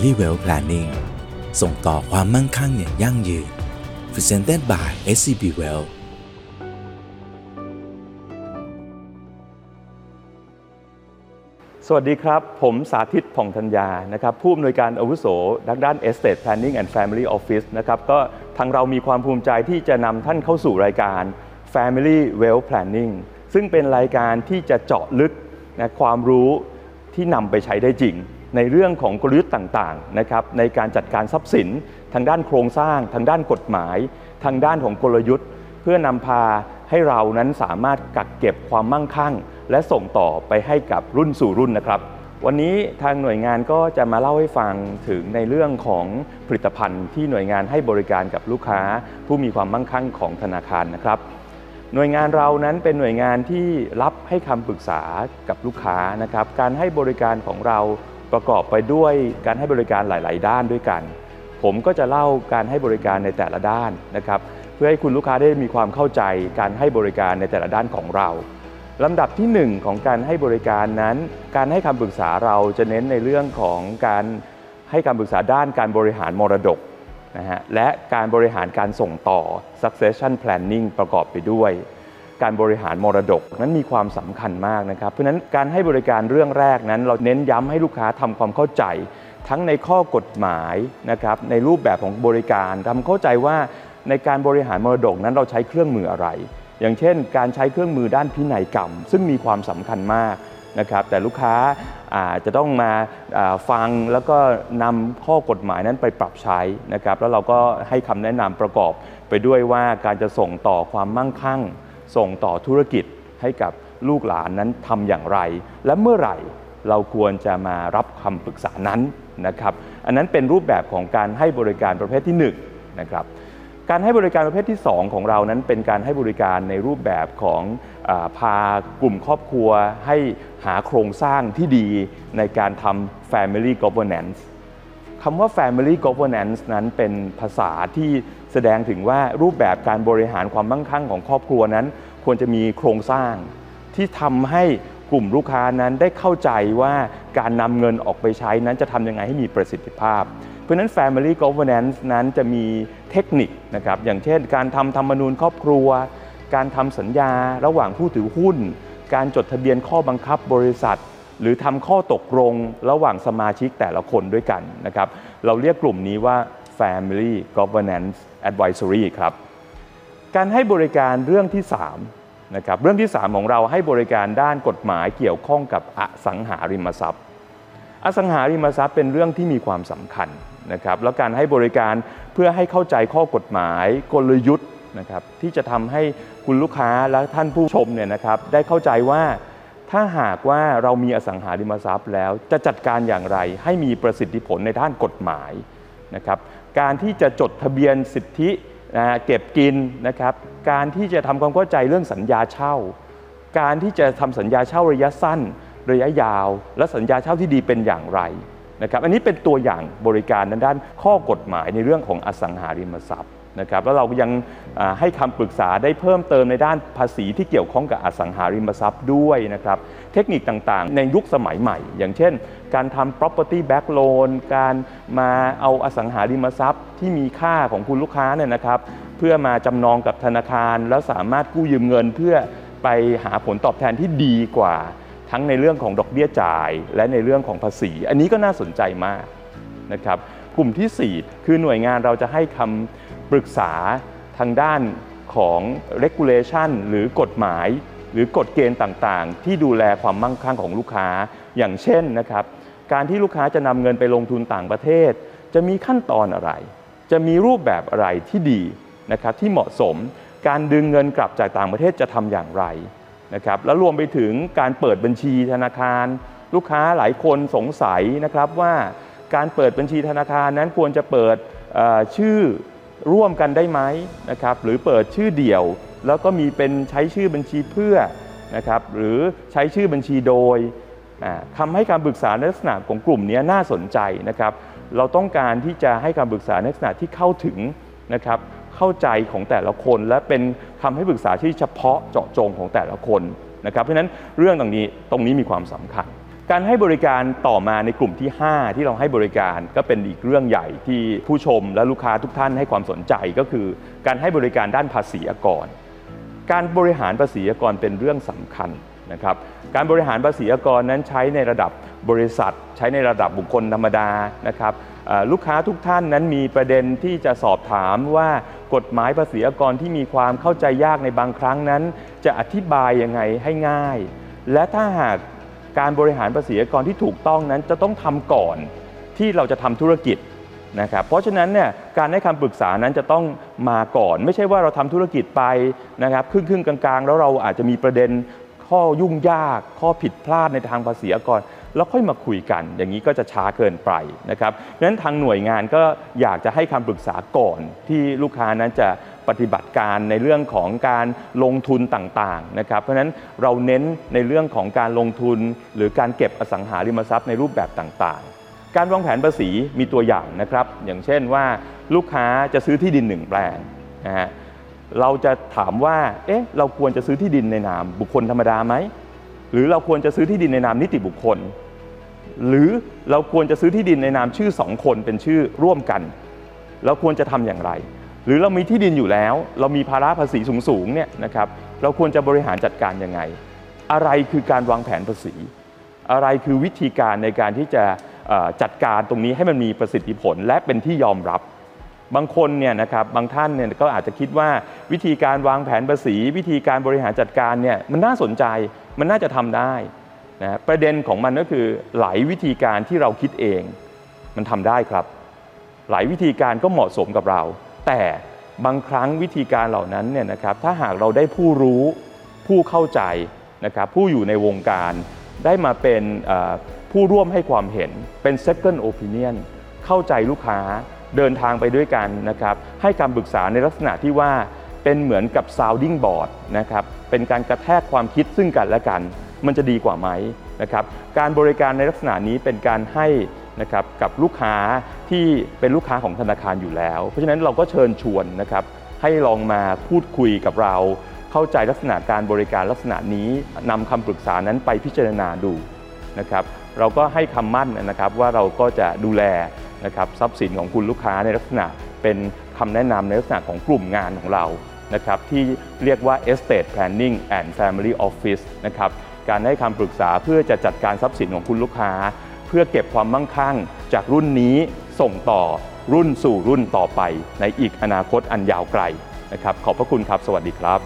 Family Wealth Planning ส่งต่อความมั่งคั่งอย่างยั่งยืน Presented by SCB Wealth สวัสดีครับ ผมสาธิตผ่องธัญญานะครับผู้อำนวยการอาวุโสด้านด้าน Estate Planning and Family Office นะครับก็ทางเรามีความภูมิใจที่จะนำท่านเข้าสู่รายการ Family Wealth Planning ซึ่งเป็นรายการที่จะเจาะลึกนะความรู้ที่นำไปใช้ได้จริง ในเรื่องของกลยุทธ์ต่างๆนะครับในการจัดการทรัพย์สิน ทางด้านโครงสร้าง ทางด้านกฎหมาย ทางด้านของกลยุทธ์ เพื่อนำพาให้เรานั้นสามารถกักเก็บความมั่งคั่ง และส่งต่อไปให้กับรุ่นสู่รุ่นนะครับ วันนี้ทางหน่วยงานก็จะมาเล่าให้ฟังถึงในเรื่องของผลิตภัณฑ์ที่หน่วยงานให้บริการกับลูกค้า ผู้มีความมั่งคั่งของธนาคารนะครับหน่วยงานเรานั้นเป็นหน่วยงานที่รับให้คำปรึกษากับลูกค้านะครับ การให้บริการของเรา ประกอบไปด้วยการให้บริการหลาย ๆ ด้านด้วยกัน ผมก็จะเล่าการให้บริการในแต่ละด้านนะครับ เพื่อให้คุณลูกค้าได้มีความเข้าใจการให้บริการในแต่ละด้านของเราลำดับที่ 1 ของการให้บริการนั้น การให้คำปรึกษาเราจะเน้นในเรื่องของการให้คำปรึกษาด้านการบริหารมรดกนะฮะและการบริหารการส่งต่อ succession planning ประกอบไปด้วย การบริหารมรดกนั้นมีความสำคัญมากนะครับ เพราะฉะนั้นการให้บริการเรื่องแรกนั้น เราเน้นย้ำให้ลูกค้าทำความเข้าใจ ทั้งในข้อกฎหมายนะครับในรูปแบบของบริการทำเข้าใจว่าในการบริหารมรดกนั้นเราใช้เครื่องมืออะไร อย่างเช่น การใช้เครื่องมือด้านพินัยกรรม ซึ่งมีความสำคัญมากนะครับแต่ลูกค้าอาจจะต้องมาอ่าฟังแล้วก็นำข้อกฎหมายนั้นไปปรับใช้นะครับแล้วเราก็ให้คำแนะนำประกอบไปด้วยว่าการจะส่งต่อความมั่งคั่ง ส่งต่อธุรกิจให้กับลูกหลานนั้นทำอย่างไร และเมื่อไหร่เราควรจะมารับคำปรึกษานั้นนะครับ อันนั้นเป็นรูปแบบของการให้บริการประเภทที่1นงนะครับการให้บริการประเภทที่ 2 ของเรานั้นเป็นการให้บริการในรูปแบบของอพากลุ่มครอบครัว ให้หาโครงสร้างที่ดีในการทำ Family Governance คำว่า Family Governance นั้นเป็นภาษาที่ แสดงถึงว่ารูปแบบการบริหารความมั่งคั่งของครอบครัวนั้น ควรจะมีโครงสร้าง ที่ทำให้กลุ่มลูกค้านั้นได้เข้าใจว่าการนำเงินออกไปใช้นั้นจะทำยังไงให้มีประสิทธิภาพ เพราะฉะนั้น Family Governance นั้นจะมีเทคนิคนะครับอย่างเช่น การทำธรรมนูญครอบครัว การทำสัญญาระหว่างผู้ถือหุ้น การจดทะเบียนข้อบังคับบริษัท หรือทำข้อตกลงระหว่างสมาชิกแต่ละคนด้วยกันนะครับเราเรียกกลุ่มนี้ว่า Family Governance Advisory ครับการให้บริการเรื่องที่3นะครับเรื่องที่ 3 ของเราให้บริการด้านกฎหมายเกี่ยวข้องกับอสังหาริมทรัพย์ อสังหาริมทรัพย์เป็นเรื่องที่มีความสำคัญนะครับแล้วการให้บริการเพื่อให้เข้าใจข้อกฎหมายกลยุทธ์นะครับที่จะทำให้คุณลูกค้าและท่านผู้ชมเนี่ยนะครับได้เข้าใจว่าถ้าหากว่าเรามีอสังหาริมทรัพย์แล้วจะจัดการอย่างไรให้มีประสิทธิผลในด้านกฎหมาย นะครับการที่จะจดทะเบียนสิทธินะเก็บกินนะครับการที่จะทำความเข้าใจเรื่องสัญญาเช่า การที่จะทำสัญญาเช่าระยะสั้น ระยะยาว และสัญญาเช่าที่ดีเป็นอย่างไรนะครับอันนี้เป็นตัวอย่างบริการในด้านข้อกฎหมายในเรื่องของอสังหาริมทรัพย์ นะครับแล้วเรายังให้คำปรึกษาได้เพิ่มเติมในด้านภาษีที่เกี่ยวข้องกับอสังหาริมทรัพย์ด้วยนะครับเทคนิคต่างๆ ในยุคสมัยใหม่ อย่างเช่น การทำ property back loan การมาเอาอสังหาริมทรัพย์ที่มีค่าของคุณลูกค้าเนี่ยนะครับเพื่อมาจำนองกับธนาคาร แล้วสามารถกู้ยืมเงินเพื่อไปหาผลตอบแทนที่ดีกว่า ทั้งในเรื่องของดอกเบี้ยจ่าย และในเรื่องของภาษี อันนี้ก็น่าสนใจมากนะครับ กลุ่มที่ 4 คือหน่วยงานเราจะให้คำปรึกษาทางด้านของ regulation หรือกฎหมาย หรือกฎเกณฑ์ต่างๆ ที่ดูแลความมั่งคั่งของลูกค้าอย่างเช่นนะครับ การที่ลูกค้าจะนำเงินไปลงทุนต่างประเทศ จะมีขั้นตอนอะไร จะมีรูปแบบอะไรที่ดีนะครับที่เหมาะสมการดึงเงินกลับจากต่างประเทศจะทำอย่างไรนะครับแล้วรวมไปถึงการเปิดบัญชีธนาคาร ลูกค้าหลายคนสงสัยนะครับว่า การเปิดบัญชีธนาคารนั้นควรจะเปิดชื่อร่วมกันได้ไหมนะครับหรือเปิดชื่อเดี่ยว แล้วก็มีเป็นใช้ชื่อบัญชีเพื่อนะครับหรือใช้ชื่อบัญชีโดยอ่าทำให้การปรึกษาในลักษณะของกลุ่มนี้น่าสนใจนะครับเราต้องการที่จะให้การปรึกษาในลักษณะที่เข้าถึงนะครับเข้าใจของแต่ละคน และเป็นคำให้ปรึกษาที่เฉพาะเจาะจงของแต่ละคนนะครับเพราะฉะนั้นเรื่องตรงนี้ตรงนี้มีความสำคัญ การให้บริการต่อมาในกลุ่มที่ 5 ที่เราให้บริการก็เป็นอีกเรื่องใหญ่ที่ผู้ชมและลูกค้าทุกท่านให้ความสนใจก็คือ การให้บริการด้านภาษีอากร การบริหารภาษีอากรเป็นเรื่องสำคัญนะครับการบริหารภาษีอากรนั้นใช้ในระดับบริษัท ใช้ในระดับบุคคลธรรมดานะครับลูกค้าทุกท่านนั้นมีประเด็นที่จะสอบถามว่ากฎหมายภาษีอากรที่มีความเข้าใจยากในบางครั้งนั้น จะอธิบายยังไงให้ง่าย และถ้าหาก การบริหารภาษีอากรที่ถูกต้องนั้นจะต้องทำก่อนที่เราจะทำธุรกิจนะครับเพราะฉะนั้นเนี่ยการให้คำปรึกษานั้นจะต้องมาก่อน ไม่ใช่ว่าเราทำธุรกิจไปนะครับครึ่งครึ่งกลางๆ แล้วเราอาจจะมีประเด็นข้อยุ่งยากข้อผิดพลาดในทางภาษีอากรแล้วค่อยมาคุยกัน อย่างนี้ก็จะช้าเกินไปนะครับดังนั้นทางหน่วยงานก็อยากจะให้คำปรึกษาก่อนที่ลูกค้านั้นจะ ปฏิบัติการในเรื่องของการลงทุนต่างๆนะครับเพราะฉะนั้นเราเน้นในเรื่องของการลงทุน หรือการเก็บอสังหาริมทรัพย์ในรูปแบบต่างๆ การวางแผนภาษีมีตัวอย่างนะครับ อย่างเช่นว่าลูกค้าจะซื้อที่ดินหนึ่งแปลงนะฮะเราจะถามว่าเอ๊ะเราควรจะซื้อที่ดินในนามบุคคลธรรมดาไหมหรือเราควรจะซื้อที่ดินในนามนิติบุคคล หรือเราควรจะซื้อที่ดินในนามชื่อสองคนเป็นชื่อร่วมกัน เราควรจะทำอย่างไร หรือเรามีที่ดินอยู่แล้ว เรามีภาระภาษีสูงๆเนี่ยนะครับเราควรจะบริหารจัดการยังไง อะไรคือการวางแผนภาษี อะไรคือวิธีการในการที่จะจัดการตรงนี้ให้มันมีประสิทธิผลและเป็นที่ยอมรับบางคนเนี่ยนะครับบางท่านเนี่ยก็อาจจะคิดว่าวิธีการวางแผนภาษี วิธีการบริหารจัดการเนี่ยมันน่าสนใจมันน่าจะทำได้นะประเด็นของมันก็คือหลายวิธีการที่เราคิดเอง มันทำได้ครับ หลายวิธีการก็เหมาะสมกับเรา แต่บางครั้งวิธีการเหล่านั้นเนี่ยนะครับถ้าหากเราได้ผู้รู้ผู้เข้าใจนะครับผู้อยู่ในวงการได้มาเป็นผู้ร่วมให้ความเห็นเป็น second opinion เข้าใจลูกค้าเดินทางไปด้วยกันนะครับให้คำปรึกษาในลักษณะที่ว่าเป็นเหมือนกับ sounding board นะครับเป็นการกระแทกความคิดซึ่งกันและกัน มันจะดีกว่าไหมนะครับการบริการในลักษณะนี้เป็นการให้ นะครับกับลูกค้าที่เป็นลูกค้าของธนาคารอยู่แล้ว เพราะฉะนั้นเราก็เชิญชวนนะครับให้ลองมาพูดคุยกับเรา เข้าใจลักษณะการบริการลักษณะนี้นำคำปรึกษานั้นไปพิจารณาดูนะครับเราก็ให้คำมั่นนะครับว่าเราก็จะดูแลนะครับทรัพย์สินของคุณลูกค้าในลักษณะเป็นคำแนะนำในลักษณะของกลุ่มงานของเรานะครับที่เรียกว่า Estate Planning and Family Office นะครับการให้คำปรึกษาเพื่อจะจัดการทรัพย์สินของคุณลูกค้า เพื่อเก็บความมั่งคั่ง จากรุ่นนี้ส่งต่อรุ่นสู่รุ่นต่อไปในอีกอนาคตอันยาวไกลนะครับขอบพระคุณครับ สวัสดีครับ